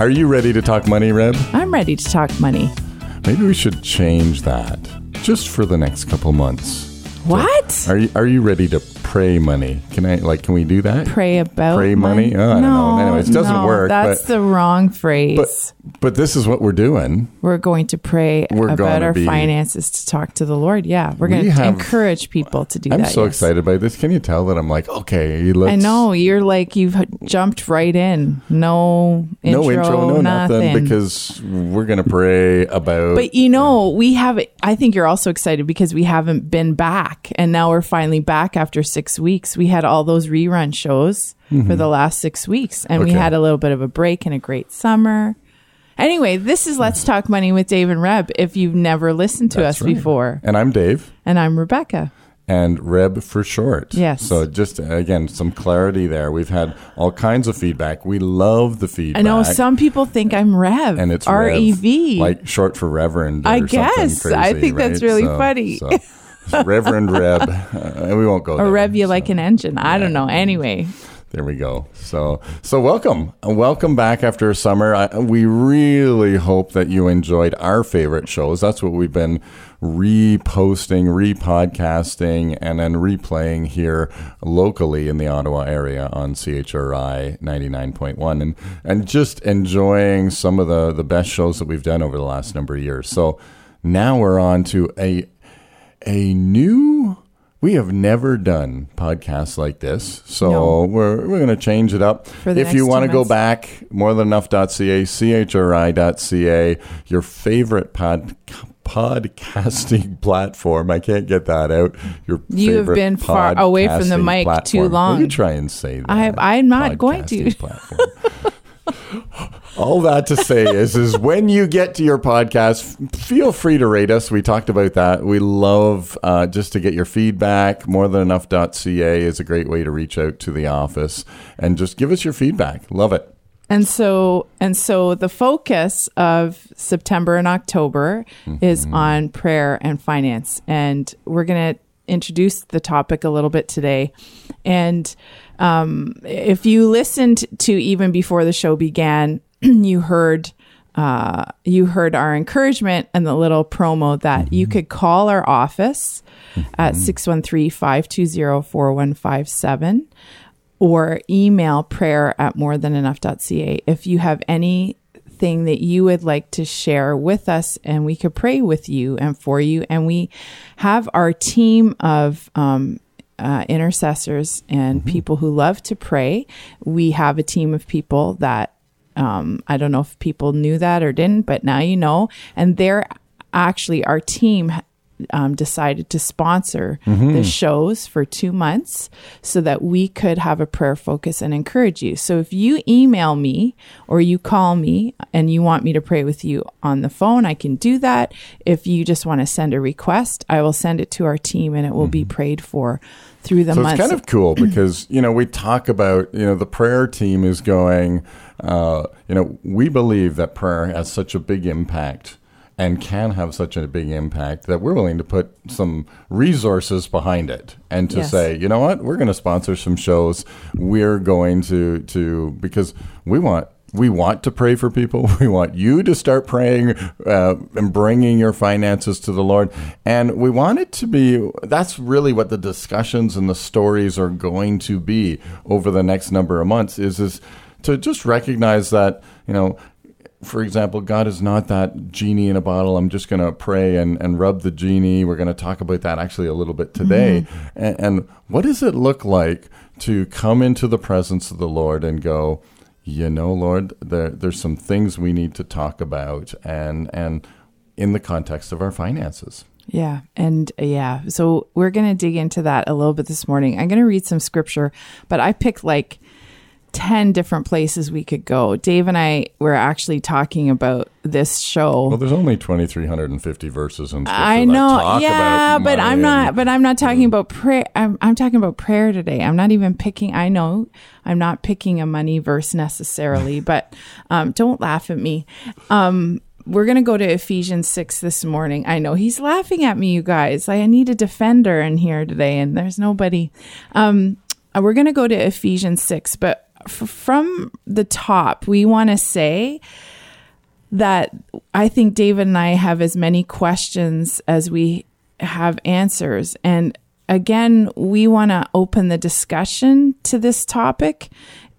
Are you ready to talk money, Reb? I'm ready to talk money. Maybe we should change that just for the next couple months. What? Are you Are you ready to pray money? Can I like? Can we do that? Pray about Pray money? money? Oh, I don't know. Anyways, it doesn't no, work, That's but- the wrong phrase. But but this is what we're doing. we're going to pray We're about our be- finances to talk to the Lord. Yeah, we're We going to have- encourage people to do that. I'm so yes. excited by this. Can you tell that I'm like, okay, I know you're like you've jumped right in. No intro, no intro, no nothing, nothing because we're gonna pray about. But you know, we have. I think you're also excited because we haven't been back, and now we're finally back after six weeks. We had all those rerun shows for the last six weeks, and we Mm-hmm. Had a little bit of a break and a great summer. Anyway, this is Let's Talk Money with Dave and Reb. If you've never listened to That's us right. before, and I'm Dave. and I'm Rebecca. And Reb for short. Yes. So just again, some clarity there. We've had all kinds of feedback. We love the feedback. I know some people think I'm Rev, and it's R E V. Like short for Reverend. I guess. I crazy, think that's right? really So- funny. so Reverend Reb, uh, we won't go. or rev you like an engine. I don't know. Anyway, There we go. So so welcome, welcome back after summer. I, we really hope that you enjoyed our favorite shows. That's what we've been reposting, repodcasting, and then replaying here locally in the Ottawa area on CHRI 99.1 and and just enjoying some of the the best shows that we've done over the last number of years. So now we're on to a a new we have never done podcasts like this so No. we're, we're going to change it up if you want to go back more than enough.ca chri.ca your favorite pod podcasting platform i can't get that out your You have been far away from the mic too long. Will you try and say that I- I'm not going to. Platform. All that to say is, is when you get to your podcast, feel free to rate us. We talked about that. We love uh, just to get your feedback. More than enough.ca is a great way to reach out to the office and just give us your feedback. Love it. And so and so the focus of September and October is on prayer and finance. And we're going to introduce the topic a little bit today. And um, if you listened to even before the show began, you heard uh, you heard our encouragement and the little promo that you could call our office at 613-520-4157 or email prayer at morethanenough.ca if you have anything that you would like to share with us and we could pray with you and for you. And we have our team of um, uh, intercessors and people who love to pray. We have a team of people that um, i don't know if people knew that or didn't but now you know and they're actually our team um, decided to sponsor the shows for two months so that we could have a prayer focus and encourage you. So if you email me or you call me and you want me to pray with you on the phone, I can do that. If you just want to send a request, I will send it to our team and it will be prayed for through the So months. it's kind of cool because you know we talk about you know the prayer team is going. Uh, you know we believe that prayer has such a big impact and can have such a big impact that we're willing to put some resources behind it and to Yes. say, you know what, we're going to sponsor some shows. We're going to to because we want we want to pray for people. We want you to start praying uh, and bringing your finances to the Lord. And we want it to be that's really what the discussions and the stories are going to be over the next number of months is is to just recognize that, you know, for example, God is not that genie in a bottle. I'm just going to pray and, and rub the genie. We're going to talk about that actually a little bit today. Mm-hmm. And, and what does it look like to come into the presence of the Lord and go, you know, Lord, there, there's some things we need to talk about and, and in the context of our finances. Yeah. And yeah. So we're going to dig into that a little bit this morning. I'm going to read some scripture, but I picked like 10 different places we could go. Dave and I were actually talking about this show. Well, there's only 2,350 verses in Scripture I know, talk yeah, about but I'm not. But I'm not talking about prayer. I'm, I'm talking about prayer today. I'm not even picking. I know I'm not picking a money verse necessarily, but um, don't laugh at me. Um, we're gonna go to Ephesians six this morning. I know he's laughing at me, you guys. I need a defender in here today, and there's nobody. Um, we're gonna go to Ephesians six, but f- from the top, we want to say that I think David and I have as many questions as we have answers. And again, we want to open the discussion to this topic.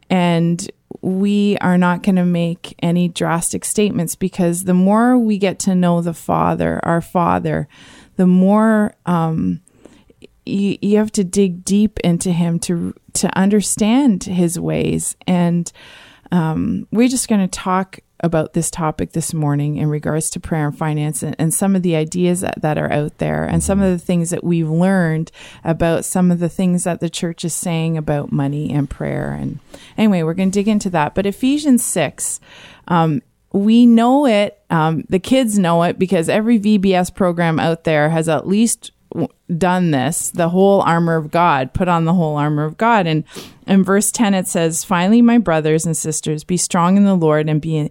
And we are not going to make any drastic statements because the more we get to know the Father, our Father, the more um, you, you have to dig deep into Him to to understand His ways. And um, we're just going to talk about this topic this morning in regards to prayer and finance and, and some of the ideas that, that are out there and some of the things that we've learned about some of the things that the church is saying about money and prayer. And anyway, we're going to dig into that. But Ephesians 6, um, we know it. Um, the kids know it because every VBS program out there has at least done this the whole armor of God, put on the whole armor of God. And in verse 10, it says, Finally, my brothers and sisters, be strong in the Lord and be in,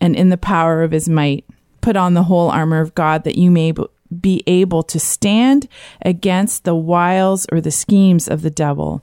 and in the power of his might. Put on the whole armor of God that you may be able to stand against the wiles or the schemes of the devil.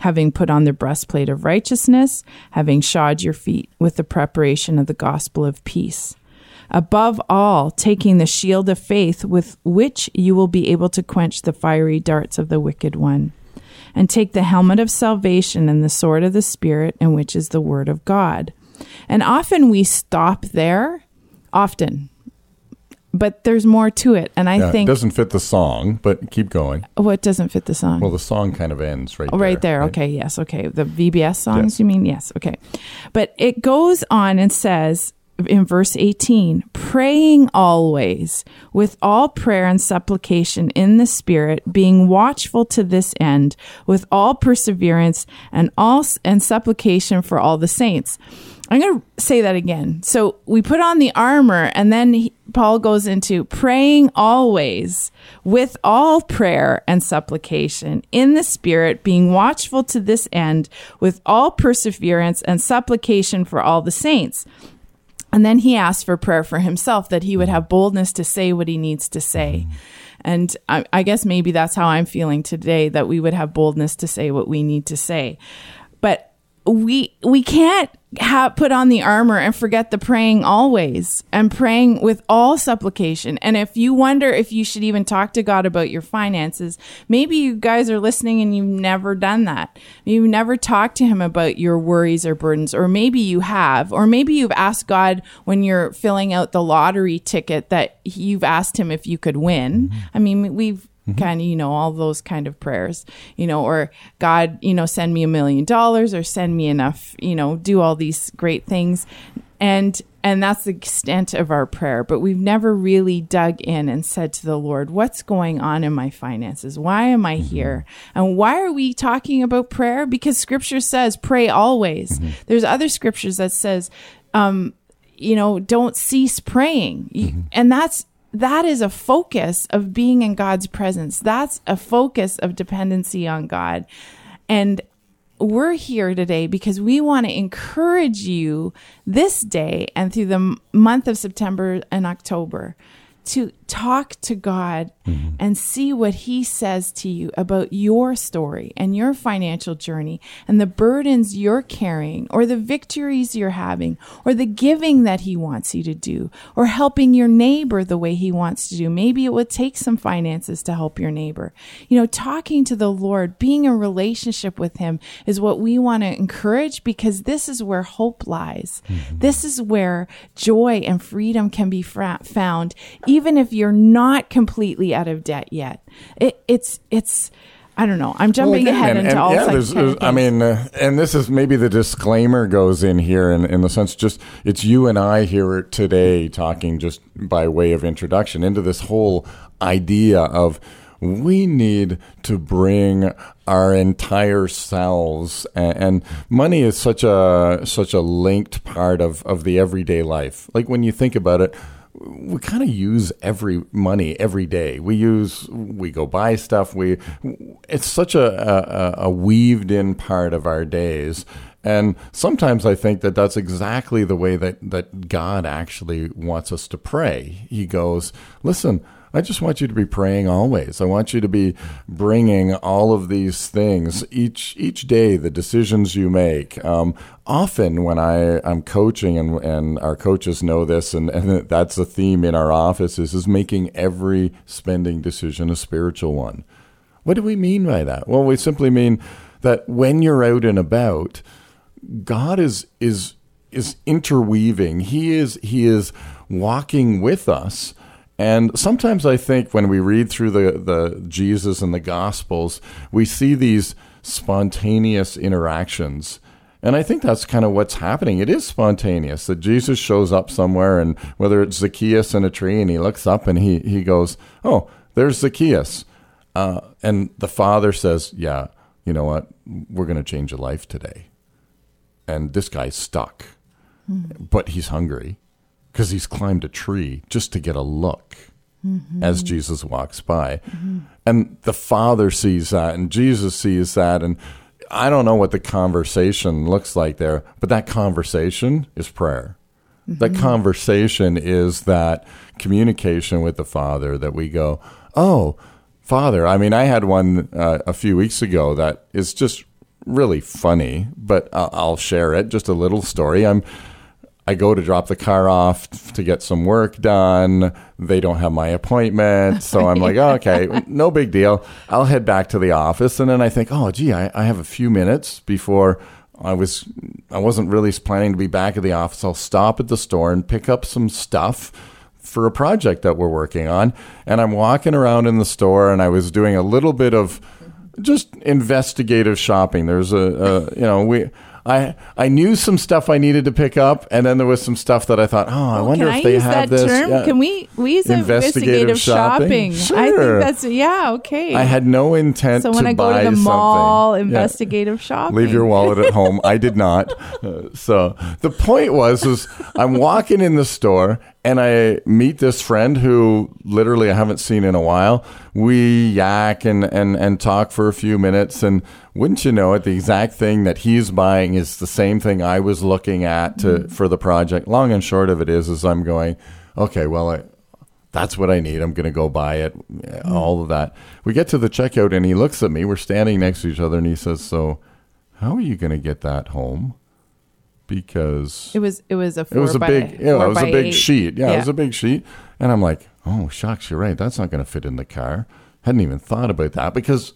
having put on the breastplate of righteousness, having shod your feet with the preparation of the gospel of peace. Above all, taking the shield of faith with which you will be able to quench the fiery darts of the wicked one. And take the helmet of salvation and the sword of the Spirit, and which is the word of God. And often we stop there, often, but there's more to it. And I Yeah, it think doesn't fit the song, but keep going. what doesn't fit the song. Well, the song kind of ends right Oh, right there. right? Okay. Yes. Okay. The VBS songs, Yes. you mean? Yes. Okay. But it goes on and says in verse 18, praying always with all prayer and supplication in the Spirit, being watchful to this end with all perseverance and all and supplication for all the saints. I'm going to say that again. So we put on the armor, and then he, Paul goes into praying always with all prayer and supplication in the Spirit, being watchful to this end with all perseverance and supplication for all the saints. And then he asked for prayer for himself that he would have boldness to say what he needs to say. And I, I guess maybe that's how I'm feeling today that we would have boldness to say what we need to say. But we we can't have put on the armor and forget the praying always and praying with all supplication. And if you wonder if you should even talk to God about your finances, maybe you guys are listening and you've never done that. You've never talked to him about your worries or burdens, or maybe you have, or maybe you've asked God when you're filling out the lottery ticket that you've asked him if you could win. Mm-hmm. I mean, we've Mm-hmm. kind of you know all those kind of prayers you know or god you know send me a million dollars or send me enough you know do all these great things. And and that's the extent of our prayer. But we've never really dug in and said to the lord what's going on in my finances? Why am i mm-hmm. here? And why are we talking about prayer? Because scripture says pray always. Mm-hmm. There's other scriptures that says um you know don't cease praying. You- and that's that is a focus of being in God's presence. That's a focus of dependency on God. And we're here today because we want to encourage you this day and through the month of September and October to talk to God mm-hmm. and see what he says to you about your story and your financial journey and the burdens you're carrying or the victories you're having or the giving that he wants you to do or helping your neighbor the way he wants to do. Maybe it would take some finances to help your neighbor. You know, talking to the Lord, being in relationship with him is what we want to encourage because this is where hope lies. Mm-hmm. This is where joy and freedom can be fra- found, even if you're not completely out of debt yet. It, it's, it's, I don't know. I'm jumping Well, ahead and- into and, all yeah, there's- there's- I mean, uh, and this is maybe the disclaimer goes in here in, in the sense just it's you and I here today talking just by way of introduction into this whole idea of we need to bring our entire selves and, and money is such a such a linked part of, of the everyday life. Like when you think about it, we kind of use every money every day. We use, we go buy stuff. We, it's such a, a, a weaved in part of our days. And sometimes I think that that's exactly the way that, that God actually wants us to pray. He goes, listen, I just want you to be praying always. I want you to be bringing all of these things each each day. The decisions you make. Um, often when I I'm coaching and and our coaches know this, and, and that's a theme in our offices is making every spending decision a spiritual one. What do we mean by that? Well, we simply mean that when you're out and about, God is is is interweaving. He is he is walking with us. And sometimes I think when we read through the, the Jesus and the Gospels, we see these spontaneous interactions. And I think that's kind of what's happening. It is spontaneous that Jesus shows up somewhere, and whether it's Zacchaeus in a tree, and he looks up and he, he goes, Oh, there's Zacchaeus. Uh, and the father says, Yeah, you know what? We're going to change a life today. And this guy's stuck, but he's hungry because he's climbed a tree just to get a look as Jesus walks by. And the Father sees that, and Jesus sees that. And I don't know what the conversation looks like there, but that conversation is prayer. That conversation is that communication with the Father that we go, oh, Father. I mean, I had one uh, a few weeks ago that is just really funny, but I'll share it. Just a little story. I'm I go to drop the car off to get some work done. They don't have my appointment. So I'm like, oh, okay, no big deal. I'll head back to the office. And then I think, oh, gee, I, I have a few minutes before I was, I wasn't really planning to be back at the office. I'll stop at the store and pick up some stuff for a project that we're working on. And I'm walking around in the store and I was doing a little bit of just investigative shopping. There's a, a you know, we, I I knew some stuff I needed to pick up, and then there was some stuff that I thought, oh, I wonder Can if I they use have that this. term? Yeah. Can we we use Investigative investigative, shopping? shopping? I Sure. think that's yeah okay. I had no intent so to when I go buy to the something. mall, Yeah. investigative shopping. Leave your wallet at home. I did not. Uh, so the point was, is I'm walking in the store and I meet this friend who literally I haven't seen in a while. We yak and, and, and talk for a few minutes. And wouldn't you know it, the exact thing that he's buying is the same thing I was looking at to, mm-hmm. for the project. Long and short of it is, is I'm going, okay, well, I, that's what I need. I'm going to go buy it. Mm-hmm. All of that. We get to the checkout and he looks at me. We're standing next to each other and he says, So, how are you going to get that home? Because It was it was a it was a big, yeah, it was a big eight. sheet. Yeah, it was a big sheet. And I'm like, Oh, shucks, you're right. That's not going to fit in the car. Hadn't even thought about that because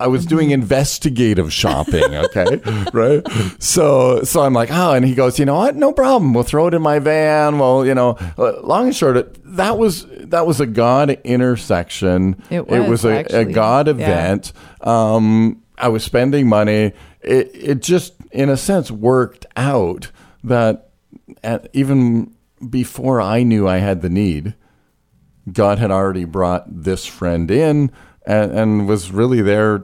I was doing Mm-hmm. investigative shopping, okay? right? So so I'm like, oh, and he goes, you know what? No problem. We'll throw it in my van. Well, you know, uh, long and short, it, that was that was a God intersection. It was, a, a actually. God Yeah. event. Um, I was spending money. It it just, in a sense, worked out that at, even before I knew I had the need, God had already brought this friend in and, and was really there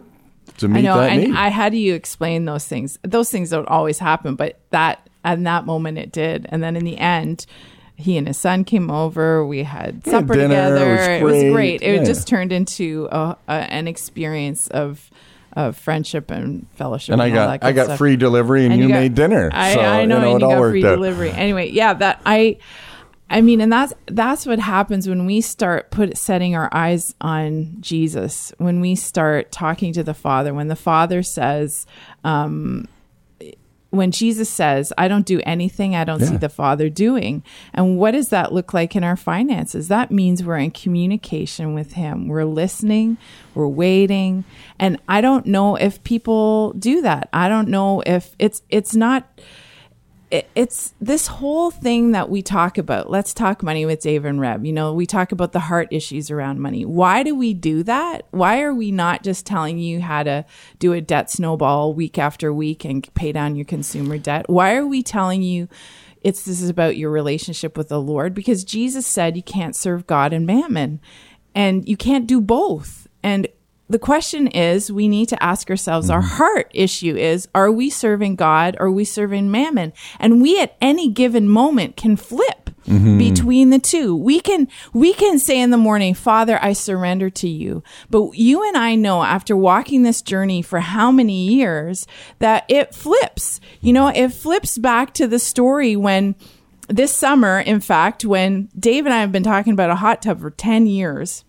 to meet I know, that and need. I, how do you explain those things? Those things don't always happen, but that at that moment it did. And then in the end, he and his son came over. We had Yeah, supper dinner. together. It was great. great. It Yeah. just turned into a, a, an experience of of friendship and fellowship. and I all got I got stuff. free delivery and, you, got- made dinner. I, so, I know, you know and it you all got worked free out. delivery. Anyway, yeah, that I I mean, and that's that's what happens when we start put setting our eyes on Jesus. When we start talking to the Father, when the Father says, um, when Jesus says, "I don't do anything I don't see the Father doing," and what does that look like in our finances? That means we're in communication with Him. We're listening. We're waiting, and I don't know if people do that. I don't know if it's it's not it, it's this whole thing that we talk about. Let's talk money with Dave and Reb. You know, we talk about the heart issues around money. Why do we do that? Why are we not just telling you how to do a debt snowball week after week and pay down your consumer debt? Why are we telling you it's this is about your relationship with the Lord? Because Jesus said you can't serve God and mammon and you can't do both. And the question is we need to ask ourselves our mm-hmm. heart issue is are we serving god? Or are we serving mammon? And we at any given moment can flip mm-hmm. between the two. We can we can say in the morning father i surrender to you. But you and i know after walking this journey for how many years that it flips. You know it flips back to the story when this summer in fact when dave and i have been talking about a hot tub for 10 years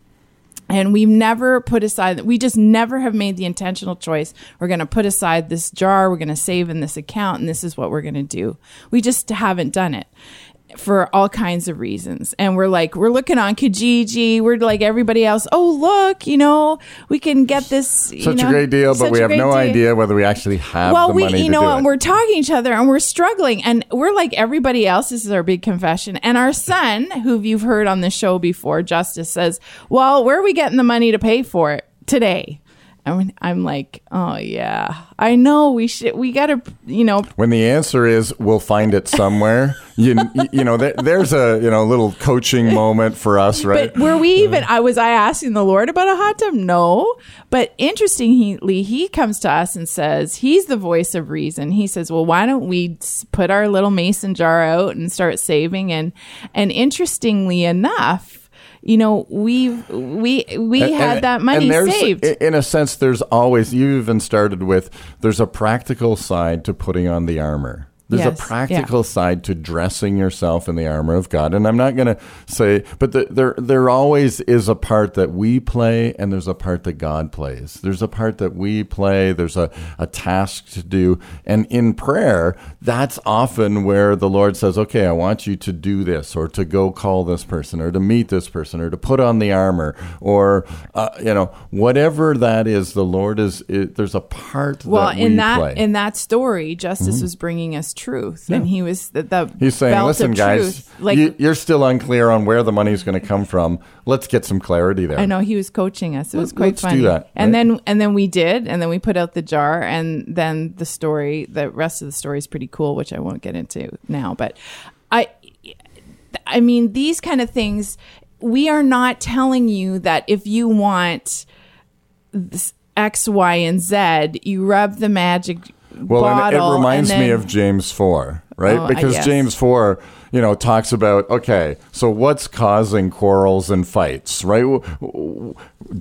and we've never put aside we just never have made the intentional choice. We're going to put aside this jar we're going to save in this account and this is what we're going to do. We just haven't done it for all kinds of reasons and we're like we're looking on kijiji we're like everybody else oh look you know we can get this you Such know, a great deal, but we have no deal idea whether we actually have well, the we, you know, and it. we're talking to each other and we're struggling and we're like everybody else. This is our big confession. And our son, who you've heard on the show before, Justice says, well, where are we getting the money to pay for it today? And I'm like, oh yeah, I know we should, we gotta, you know, When the answer is we'll find it somewhere, you you know there, there's a you know little coaching moment for us, right? But were we even? I was I asking the Lord about a hot tub? No. But interestingly, He comes to us and says He's the voice of reason. He says, "Well, why don't we put our little mason jar out and start saving?" And and interestingly enough, you know, we've we we And- had and- that money and there's- saved. In a sense, there's always you even started with there's a practical side to putting on the armor. There's Yes, a practical side to dressing yourself in the armor of God, and I'm not going to say, but the, there there always is a part that we play, and there's a part that God plays. There's a part that we play. There's a, a task to do, and in prayer, that's often where the Lord says, "Okay, I want you to do this, or to go call this person, or to meet this person, or to put on the armor, or uh, you know whatever that is." The Lord is. It, there's a part well, that we in that play. Mm-hmm. in that story, Justice was bringing us truth, and he was the, the He's saying, "Listen, guys, truth. like you, you're still unclear on where the money's going to come from. Let's get some clarity there." I know he was coaching us. It was Let- quite let's do funny. that, and right? then and then we did, and then we put out the jar, and then the story. The rest of the story is pretty cool, which I won't get into now. But I, I mean, these kind of things. We are not telling you that if you want this X, Y, and Z, you rub the magic Well, and bottle. it reminds and me of James 4, right? Oh, because. James 4, you know, talks about, okay, so what's causing quarrels and fights, right?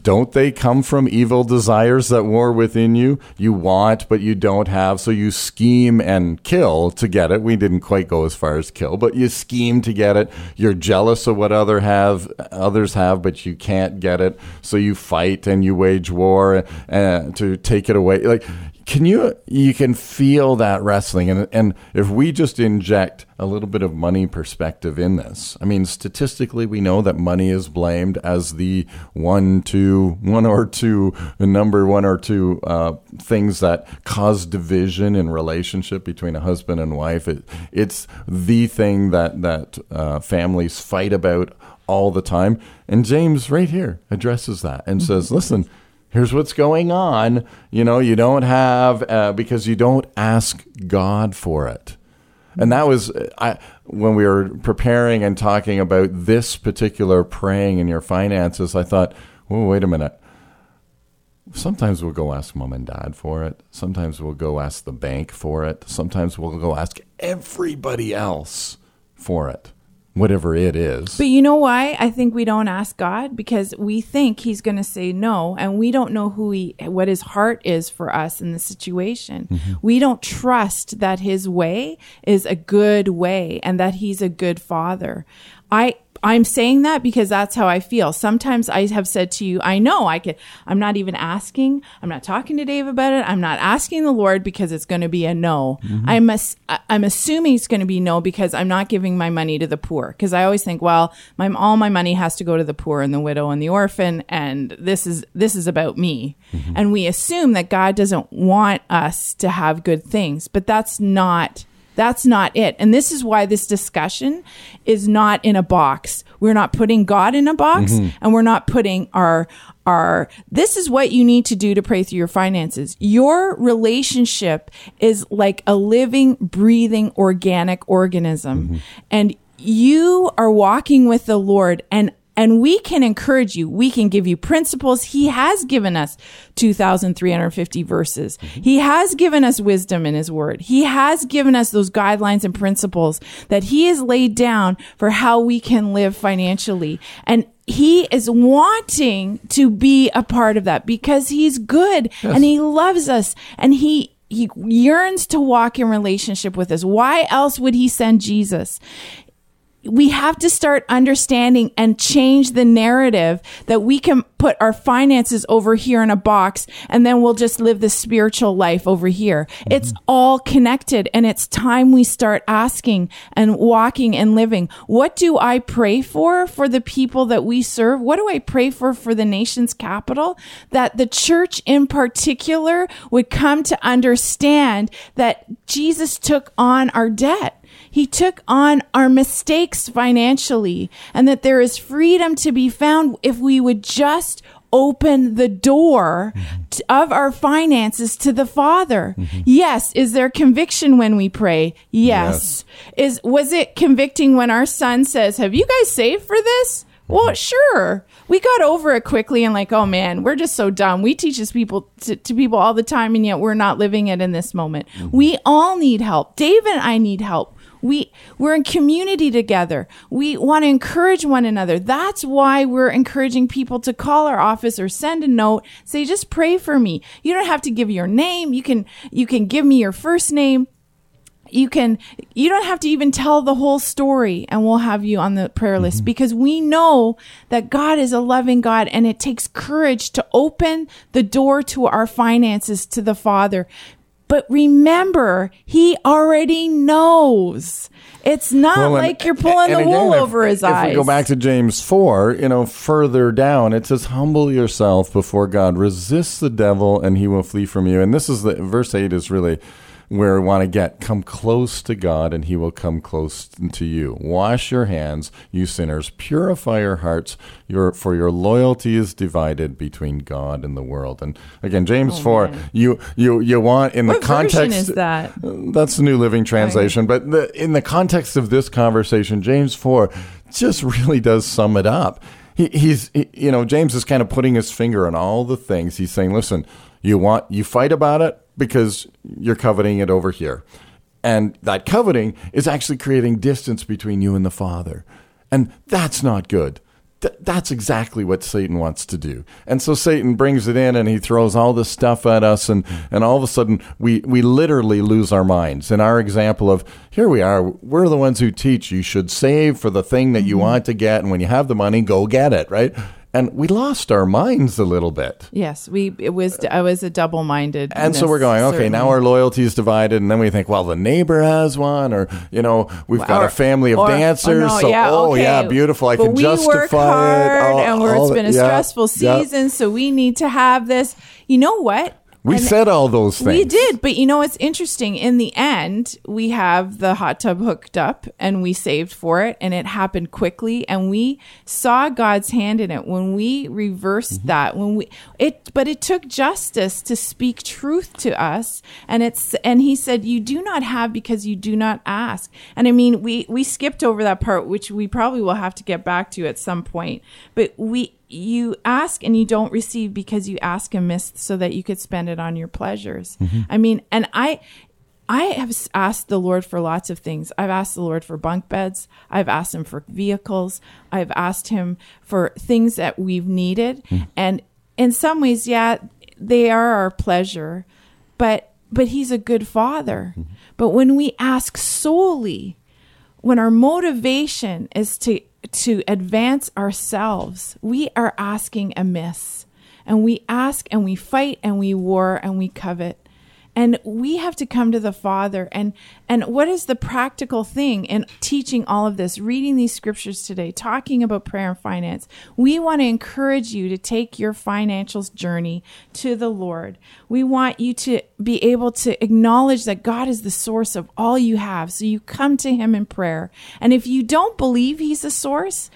Don't they come from evil desires that war within you? You want, but you don't have, so you scheme and kill to get it. We didn't quite go as far as kill, but you scheme to get it. You're jealous of what other have others have, but you can't get it, so you fight and you wage war uh, to take it away. Like can you you can feel that wrestling and and if we just inject a little bit of money perspective in this i mean statistically we know that money is blamed as the one two one or two number one or two uh, things that cause division in relationship between a husband and wife. It, it's the thing that that uh, families fight about all the time. And james right here addresses that and says listen here's what's going on. You know, you don't have uh, because you don't ask God for it. And that was I when we were preparing and talking about this particular praying in your finances. I thought, oh, wait a minute. Sometimes we'll go ask mom and dad for it. Sometimes we'll go ask the bank for it. Sometimes we'll go ask everybody else for it. Whatever it is. But you know why I think we don't ask God because we think He's going to say no, and we don't know who He, what His heart is for us in the situation. Mm-hmm. We don't trust that His way is a good way and that He's a good Father. I I'm saying that because that's how I feel. Sometimes I have said to you, I know I could, I'm not even asking. I'm not talking to Dave about it. I'm not asking the Lord because it's going to be a no. Mm-hmm. I'm, ass- I'm assuming it's going to be no because I'm not giving my money to the poor. Cause I always think, well, my, all my money has to go to the poor and the widow and the orphan. And this is, this is about me. Mm-hmm. And we assume that God doesn't want us to have good things, but that's not that's not it. And this is why this discussion is not in a box. We're not putting God in a box mm-hmm. and we're not putting our our this is what you need to do to pray through your finances. Your relationship is like a living, breathing, organic organism. Mm-hmm. And you are walking with the Lord and and we can encourage you. We can give you principles. He has given us 2,350 verses. Mm-hmm. He has given us wisdom in his word. He has given us those guidelines and principles that he has laid down for how we can live financially. And he is wanting to be a part of that because he's good and he loves us and he he yearns to walk in relationship with us. Why else would he send Jesus? We have to start understanding and change the narrative that we can put our finances over here in a box and then we'll just live the spiritual life over here. It's mm-hmm. all connected and it's time we start asking and walking and living. What do I pray for for the people that we serve? What do I pray for for the nation's capital? That the church in particular would come to understand that Jesus took on our debt. He took on our mistakes financially and that there is freedom to be found if we would just open the door mm-hmm. t- of our finances to the Father. Mm-hmm. Yes. Is there conviction when we pray? Yes. Is, was it convicting when our son says, have you guys saved for this? Mm-hmm. Well, sure. We got over it quickly and like, oh man, we're just so dumb. We teach this people to, to people all the time and yet we're not living it in this moment. We all need help. Dave and I need help. We we're in community together. We want to encourage one another. That's why we're encouraging people to call our office or send a note. Say just pray for me. You don't have to give your name. You can you can give me your first name you can you don't have to even tell the whole story and we'll have you on the prayer mm-hmm. list because we know that God is a loving God and it takes courage to open the door to our finances to the Father. But remember, he already knows. It's not Well, and- like you're pulling the again, wool if- over his if eyes. If we go back to James 4, you know, further down, it says, Humble yourself before God, resist the devil, and he will flee from you. And this is the verse 8 is really where we want to get. Come close to God, and he will come close to you. Wash your hands, you sinners. Purify your hearts, your, for your loyalty is divided between God and the world. And again, James 4, you, you, you want in Oh, what the context. that? That's the New Living Translation. But the, in the context of this conversation, James 4 just really does sum it up. He, he's, he- you know, James is kind of putting his finger on all the things. He's saying, listen, you want, you fight about it because you're coveting it over here. And that coveting is actually creating distance between you and the Father. And that's not good. Th- that's exactly what Satan wants to do. And so Satan brings it in and he throws all this stuff at us and, and all of a sudden we, we literally lose our minds. In our example of here we are, we're the ones who teach you should save for the thing that you mm-hmm. want to get and when you have the money, go get it, right? And we lost our minds a little bit. yes, we it was I was a double minded. And so we're going, okay, now our loyalty is divided. And then we think, well, the neighbor has one, or, you know, we've got a family of Or- oh, dancers. no, so, yeah, oh, okay. yeah, beautiful. I but can we justify work hard, it. all- and it's been a yeah, stressful yeah. season, so we need to have this. You know what? We And- said all those things. We did, but you know what's interesting? In the end, we have the hot tub hooked up and we saved for it and it happened quickly and we saw God's hand in it when we reversed Mm-hmm. that when we it but it took justice to speak truth to us and it's and he said you do not have because you do not ask. And I mean, we we skipped over that part which we probably will have to get back to at some point. But we you ask and you don't receive because you ask amiss so that you could spend it on your pleasures. Mm-hmm. I mean, and I I have asked the Lord for lots of things. I've asked the Lord for bunk beds. I've asked him for vehicles. I've asked him for things that we've needed. Mm. And in some ways, yeah, they are our pleasure, but but he's a good father. Mm-hmm. But when we ask solely when our motivation is to to advance ourselves, we are asking amiss. And we ask and we fight and we war and we covet. And we have to come to the Father. And and what is the practical thing in teaching all of this, reading these scriptures today, talking about prayer and finance? We want to encourage you to take your financials journey to the Lord. We want you to be able to acknowledge that God is the source of all you have. So you come to him in prayer. And if you don't believe he's the source,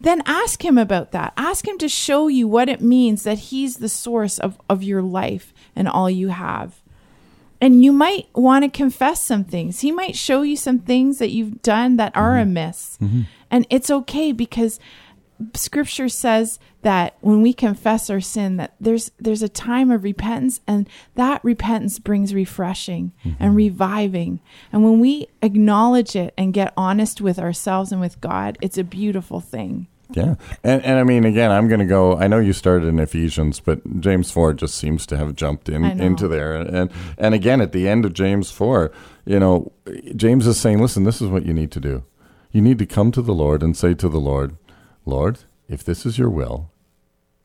then ask him about that. Ask him to show you what it means that he's the source of, of your life and all you have. And you might want to confess some things. He might show you some things that you've done that are mm-hmm. amiss. Mm-hmm. And it's okay because scripture says that when we confess our sin that there's there's a time of repentance and that repentance brings refreshing and mm-hmm. reviving. And when we acknowledge it and get honest with ourselves and with God it's a beautiful thing Yeah, and and I mean, again, I'm going to go. I know you started in Ephesians, but James four just seems to have jumped in into there, and and again at the end of James four, you know, James is saying, listen, this is what you need to do. You need to come to the Lord and say to the Lord, Lord, if this is your will,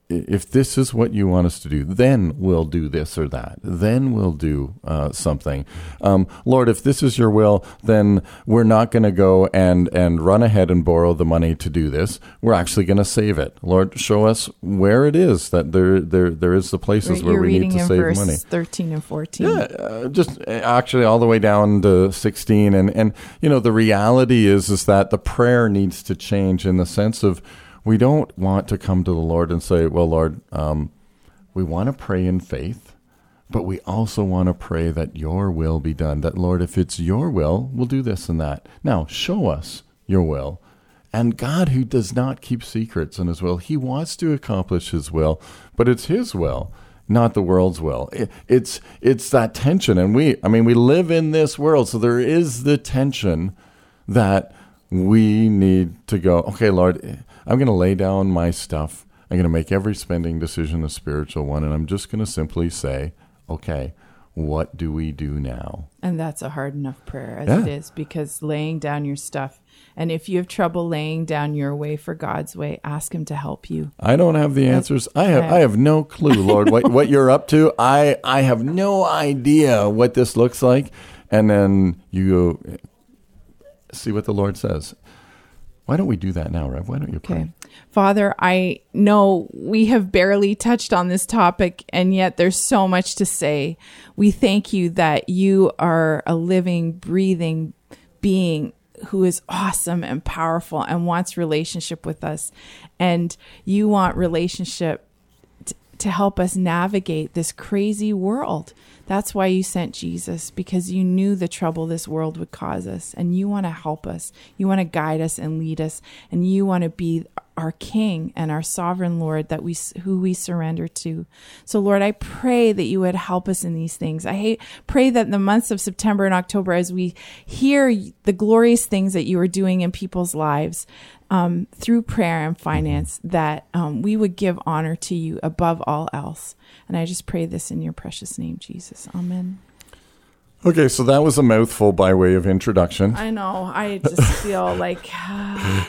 if this is what you want us to do, then we'll do this or that. Then we'll do uh, something. Um, Lord, if this is your will, then we're not going to go and, and run ahead and borrow the money to do this. We're actually going to save it. Lord, show us where it is that there there there is the places where we need to in save verse money. 13 and 14 Yeah, uh, just uh, actually all the way down to 16 and and you know the reality is is that the prayer needs to change in the sense of we don't want to come to the Lord and say, "Well, Lord, um, we want to pray in faith, but we also want to pray that your will be done. That Lord, if it's your will, we'll do this and that. Now, show us your will." And God, who does not keep secrets in his will, he wants to accomplish his will, but it's his will, not the world's will. It- It's it's that tension and we I mean we live in this world, so there is the tension that we need to go, okay, Lord, I'm going to lay down my stuff. I'm going to make every spending decision a spiritual one and I'm just going to simply say, okay, what do we do now? And that's a hard enough prayer as Yeah. it is because laying down your stuff. And if you have trouble laying down your way for God's way, ask Him to help you. I don't have the answers. I have I- have no clue, Lord, what what you're up to. I I have no idea what this looks like. And then you go see what the Lord says. Why don't we do that now, Reb? Why don't you pray? Okay. Father, I know we have barely touched on this topic, and yet there's so much to say. We thank you that you are a living, breathing being who is awesome and powerful and wants relationship with us. And you want relationship to help us navigate this crazy world. That's why you sent Jesus because you knew the trouble this world would cause us and you want to help us. You want to guide us and lead us and you want to be our king and our sovereign lord that we who we surrender to. So Lord, I pray that you would help us in these things. I pray that the months of September and October as we hear the glorious things that you are doing in people's lives, um, through prayer and finance that um, we would give honor to you above all else. And I just pray this in your precious name, Jesus. Amen. Okay, so that was a mouthful by way of introduction. I know. I just feel like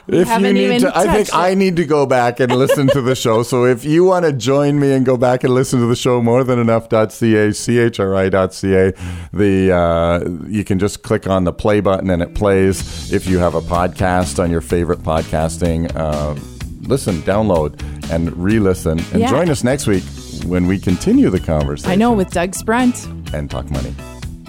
we if you haven't need even to, I think touched I need to go back and listen to the show. So if you want to join me and go back and listen to the show, more than enough.ca, chri.ca, the uh, you can just click on the play button and it plays. If you have a podcast on your favorite podcasting, uh, listen, download, and re-listen, and Yeah. join us next week when we continue the conversation. I know with Doug Sprunt. and talk money.